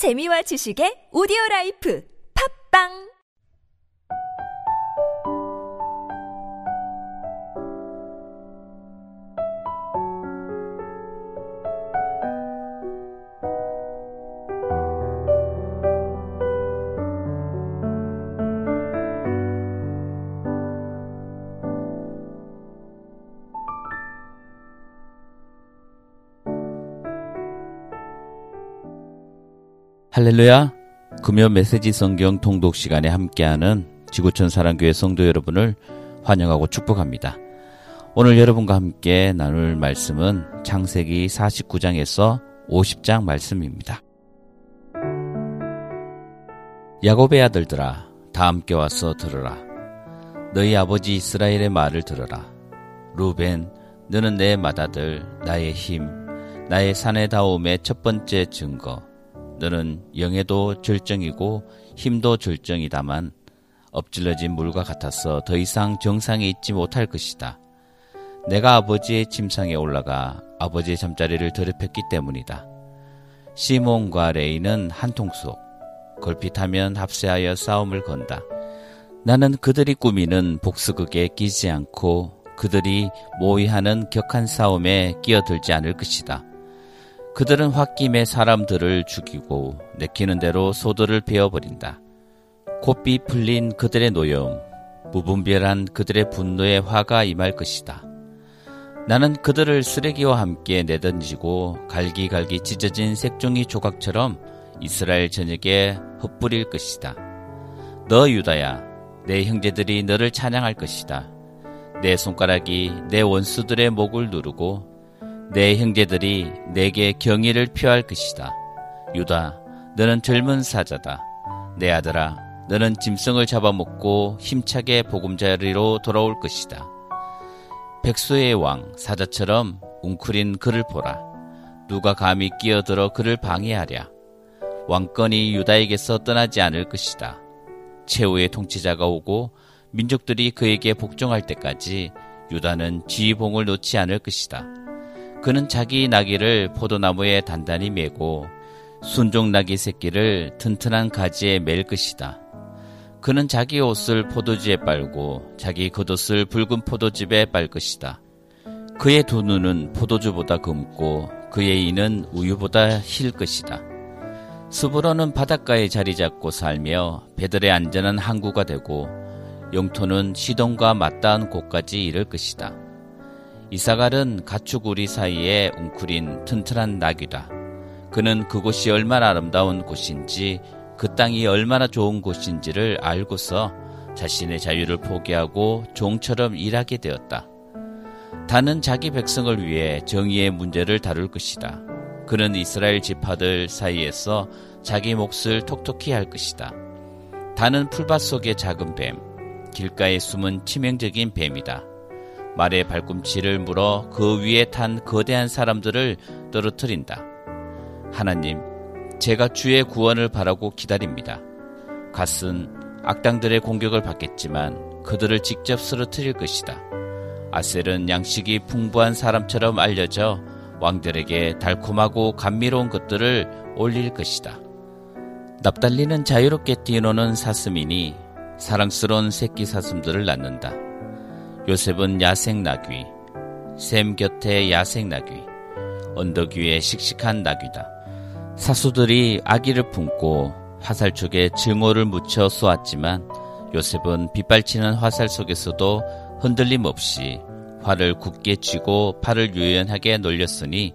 재미와 지식의 오디오 라이프. 팝빵 할렐루야. 금요 메시지 성경 통독 시간에 함께하는 지구촌 사랑교회 성도 여러분을 환영하고 축복합니다. 오늘 여러분과 함께 나눌 말씀은 창세기 49장에서 50장 말씀입니다. 야곱의 아들들아, 다 함께 와서 들으라. 너희 아버지 이스라엘의 말을 들으라. 루벤, 너는 내 맏아들, 나의 힘, 나의 산의 다움의 첫 번째 증거, 너는 영에도 절정이고 힘도 절정이다만 엎질러진 물과 같아서 더 이상 정상에 있지 못할 것이다. 내가 아버지의 침상에 올라가 아버지의 잠자리를 더럽혔기 때문이다. 시몬과 레이는 한 통 속, 걸핏하면 합세하여 싸움을 건다. 나는 그들이 꾸미는 복수극에 끼지 않고 그들이 모의하는 격한 싸움에 끼어들지 않을 것이다. 그들은 홧김에 사람들을 죽이고 내키는 대로 소들을 베어버린다. 곱비 풀린 그들의 노여움, 무분별한 그들의 분노에 화가 임할 것이다. 나는 그들을 쓰레기와 함께 내던지고 갈기갈기 찢어진 색종이 조각처럼 이스라엘 전역에 흩뿌릴 것이다. 너 유다야, 내 형제들이 너를 찬양할 것이다. 내 손가락이 내 원수들의 목을 누르고 내 형제들이 내게 경의를 표할 것이다. 유다, 너는 젊은 사자다. 내 아들아, 너는 짐승을 잡아먹고 힘차게 보금자리로 돌아올 것이다. 백수의 왕 사자처럼 웅크린 그를 보라. 누가 감히 끼어들어 그를 방해하랴. 왕권이 유다에게서 떠나지 않을 것이다. 최후의 통치자가 오고 민족들이 그에게 복종할 때까지 유다는 지휘봉을 놓지 않을 것이다. 그는 자기 나귀를 포도나무에 단단히 메고 순종 나귀 새끼를 튼튼한 가지에 맬 것이다. 그는 자기 옷을 포도주에 빨고 자기 겉옷을 붉은 포도즙에 빨 것이다. 그의 두 눈은 포도주보다 검고 그의 이는 우유보다 힐 것이다. 스브로는 바닷가에 자리 잡고 살며 배들의 안전한 항구가 되고 영토는 시동과 맞닿은 곳까지 이를 것이다. 이사갈은 가축 우리 사이에 웅크린 튼튼한 낙이다. 그는 그곳이 얼마나 아름다운 곳인지 그 땅이 얼마나 좋은 곳인지를 알고서 자신의 자유를 포기하고 종처럼 일하게 되었다. 다는 자기 백성을 위해 정의의 문제를 다룰 것이다. 그는 이스라엘 지파들 사이에서 자기 몫을 톡톡히 할 것이다. 다는 풀밭 속의 작은 뱀, 길가에 숨은 치명적인 뱀이다. 말의 발꿈치를 물어 그 위에 탄 거대한 사람들을 떨어뜨린다. 하나님, 제가 주의 구원을 바라고 기다립니다. 갓은 악당들의 공격을 받겠지만 그들을 직접 쓰러뜨릴 것이다. 아셀은 양식이 풍부한 사람처럼 알려져 왕들에게 달콤하고 감미로운 것들을 올릴 것이다. 납달리는 자유롭게 뛰노는 사슴이니 사랑스러운 새끼 사슴들을 낳는다. 요셉은 야생 나귀, 샘 곁에 야생 나귀, 언덕 위에 씩씩한 나귀다. 사수들이 아기를 품고 화살 쪽에 증오를 묻혀 쏘았지만 요셉은 빗발치는 화살 속에서도 흔들림 없이 활을 굳게 쥐고 팔을 유연하게 놀렸으니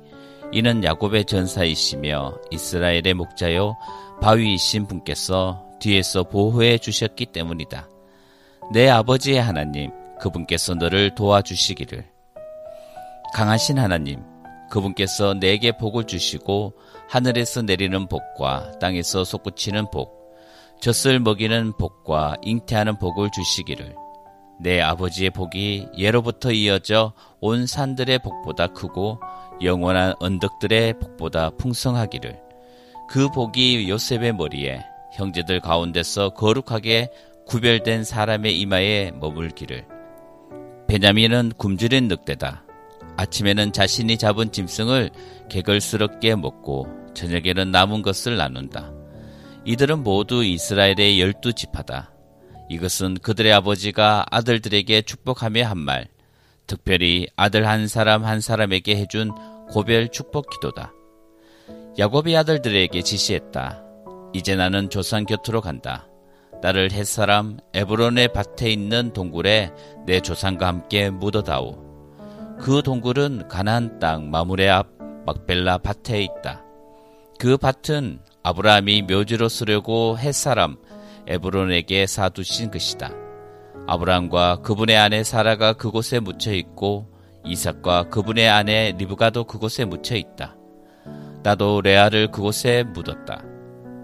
이는 야곱의 전사이시며 이스라엘의 목자요 바위이신 분께서 뒤에서 보호해 주셨기 때문이다. 내 아버지의 하나님 그분께서 너를 도와주시기를. 강하신 하나님, 그분께서 내게 복을 주시고 하늘에서 내리는 복과 땅에서 솟구치는 복, 젖을 먹이는 복과 잉태하는 복을 주시기를. 내 아버지의 복이 예로부터 이어져 온 산들의 복보다 크고 영원한 언덕들의 복보다 풍성하기를. 그 복이 요셉의 머리에 형제들 가운데서 거룩하게 구별된 사람의 이마에 머물기를. 베냐민은 굶주린 늑대다. 아침에는 자신이 잡은 짐승을 개걸스럽게 먹고 저녁에는 남은 것을 나눈다. 이들은 모두 이스라엘의 열두 지파다. 이것은 그들의 아버지가 아들들에게 축복하며 한 말, 특별히 아들 한 사람 한 사람에게 해준 고별 축복 기도다. 야곱이 아들들에게 지시했다. 이제 나는 조상 곁으로 간다. 나를 햇사람 에브론의 밭에 있는 동굴에 내 조상과 함께 묻어다오. 그 동굴은 가나안 땅 마물의 앞 막벨라 밭에 있다. 그 밭은 아브라함이 묘지로 쓰려고 햇사람 에브론에게 사두신 것이다. 아브라함과 그분의 아내 사라가 그곳에 묻혀 있고 이삭과 그분의 아내 리브가도 그곳에 묻혀 있다. 나도 레아를 그곳에 묻었다.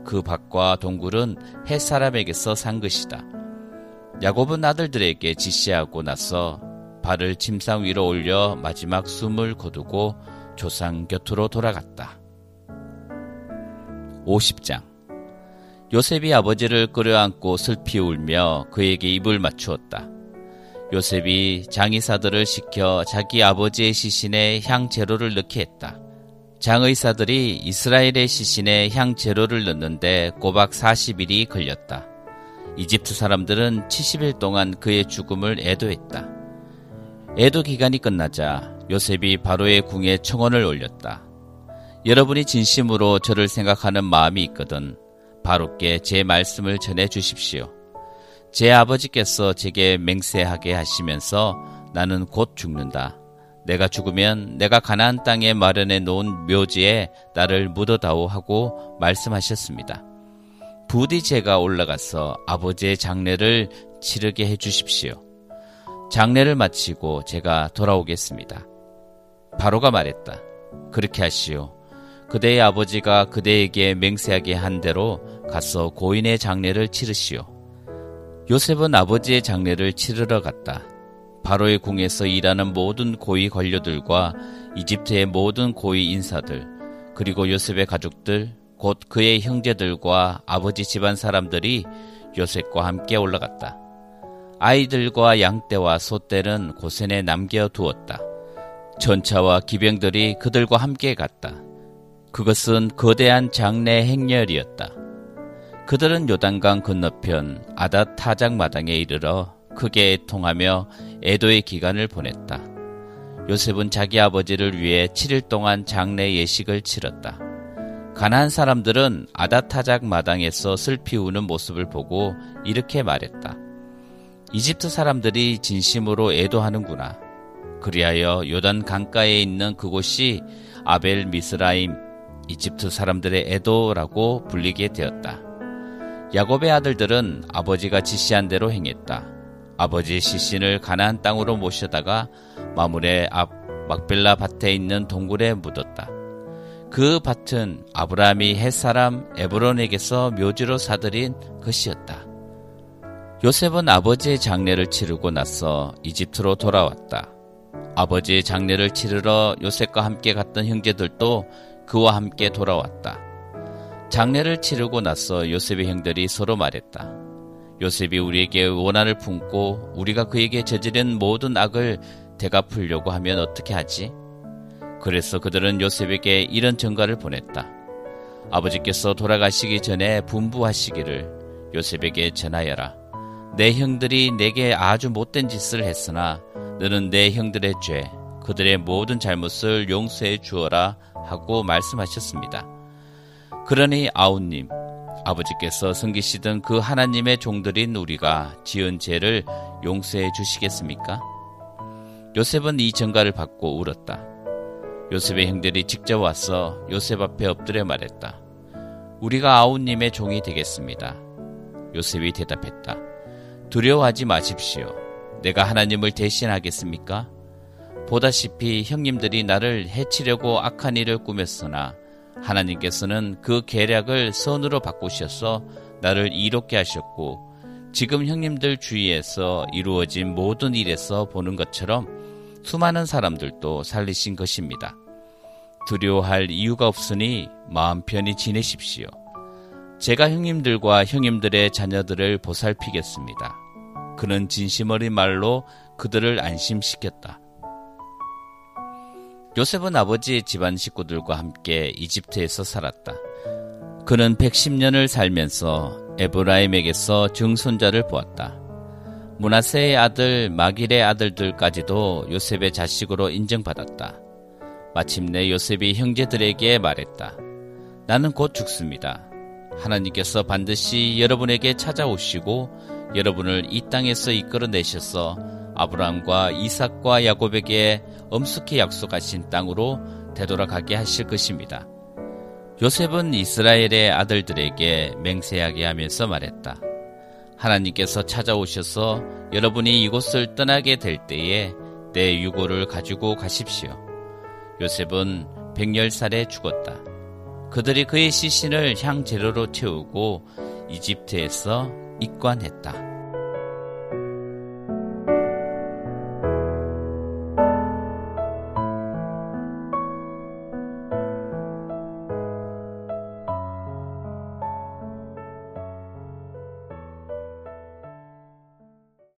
그 밭과 동굴은 햇 사람에게서 산 것이다. 야곱은 아들들에게 지시하고 나서 발을 침상 위로 올려 마지막 숨을 거두고 조상 곁으로 돌아갔다. 50장 요셉이 아버지를 끌어안고 슬피 울며 그에게 입을 맞추었다. 요셉이 장의사들을 시켜 자기 아버지의 시신에 향재로를 넣게 했다. 장의사들이 이스라엘의 시신에 향재로를 넣는데 꼬박 40일이 걸렸다. 이집트 사람들은 70일 동안 그의 죽음을 애도했다. 애도 기간이 끝나자 요셉이 바로의 궁에 청원을 올렸다. 여러분이 진심으로 저를 생각하는 마음이 있거든 바로께 제 말씀을 전해 주십시오. 제 아버지께서 제게 맹세하게 하시면서 나는 곧 죽는다. 내가 죽으면 내가 가나안 땅에 마련해 놓은 묘지에 나를 묻어다오 하고 말씀하셨습니다. 부디 제가 올라가서 아버지의 장례를 치르게 해 주십시오. 장례를 마치고 제가 돌아오겠습니다. 바로가 말했다. 그렇게 하시오. 그대의 아버지가 그대에게 맹세하게 한 대로 가서 고인의 장례를 치르시오. 요셉은 아버지의 장례를 치르러 갔다. 바로의 궁에서 일하는 모든 고위 관료들과 이집트의 모든 고위 인사들, 그리고 요셉의 가족들, 곧 그의 형제들과 아버지 집안 사람들이 요셉과 함께 올라갔다. 아이들과 양떼와 소떼는 고센에 남겨 두었다. 전차와 기병들이 그들과 함께 갔다. 그것은 거대한 장례 행렬이었다. 그들은 요단강 건너편 아닷 타작 마당에 이르러 크게 애통하며 애도의 기간을 보냈다. 요셉은 자기 아버지를 위해 7일 동안 장례 예식을 치렀다. 가난한 사람들은 아다타작 마당에서 슬피 우는 모습을 보고 이렇게 말했다. 이집트 사람들이 진심으로 애도하는구나. 그리하여 요단 강가에 있는 그곳이 아벨 미스라임 이집트 사람들의 애도라고 불리게 되었다. 야곱의 아들들은 아버지가 지시한 대로 행했다. 아버지의 시신을 가나안 땅으로 모셔다가 마물의 앞 막벨라 밭에 있는 동굴에 묻었다. 그 밭은 아브라함이 햇사람 에브론에게서 묘지로 사들인 것이었다. 요셉은 아버지의 장례를 치르고 나서 이집트로 돌아왔다. 아버지의 장례를 치르러 요셉과 함께 갔던 형제들도 그와 함께 돌아왔다. 장례를 치르고 나서 요셉의 형들이 서로 말했다. 요셉이 우리에게 원한을 품고 우리가 그에게 저지른 모든 악을 되갚으려고 하면 어떻게 하지? 그래서 그들은 요셉에게 이런 전가를 보냈다. 아버지께서 돌아가시기 전에 분부하시기를 요셉에게 전하여라. 내 형들이 내게 아주 못된 짓을 했으나 너는 내 형들의 죄, 그들의 모든 잘못을 용서해 주어라 하고 말씀하셨습니다. 그러니 아우님, 아버지께서 섬기시던 그 하나님의 종들인 우리가 지은 죄를 용서해 주시겠습니까? 요셉은 이 전가를 받고 울었다. 요셉의 형들이 직접 와서 요셉 앞에 엎드려 말했다. 우리가 아우님의 종이 되겠습니다. 요셉이 대답했다. 두려워하지 마십시오. 내가 하나님을 대신하겠습니까? 보다시피 형님들이 나를 해치려고 악한 일을 꾸몄으나 하나님께서는 그 계략을 선으로 바꾸셔서 나를 이롭게 하셨고 지금 형님들 주위에서 이루어진 모든 일에서 보는 것처럼 수많은 사람들도 살리신 것입니다. 두려워할 이유가 없으니 마음 편히 지내십시오. 제가 형님들과 형님들의 자녀들을 보살피겠습니다. 그는 진심 어린 말로 그들을 안심시켰다. 요셉은 아버지의 집안 식구들과 함께 이집트에서 살았다. 그는 110년을 살면서 에브라임에게서 증손자를 보았다. 문하세의 아들 마길의 아들들까지도 요셉의 자식으로 인정받았다. 마침내 요셉이 형제들에게 말했다. 나는 곧 죽습니다. 하나님께서 반드시 여러분에게 찾아오시고 여러분을 이 땅에서 이끌어내셔서 아브라함과 이삭과 야곱에게 엄숙히 약속하신 땅으로 되돌아가게 하실 것입니다. 요셉은 이스라엘의 아들들에게 맹세하게 하면서 말했다. 하나님께서 찾아오셔서 여러분이 이곳을 떠나게 될 때에 내 유고를 가지고 가십시오. 요셉은 백열살에 죽었다. 그들이 그의 시신을 향재료로 채우고 이집트에서 입관했다.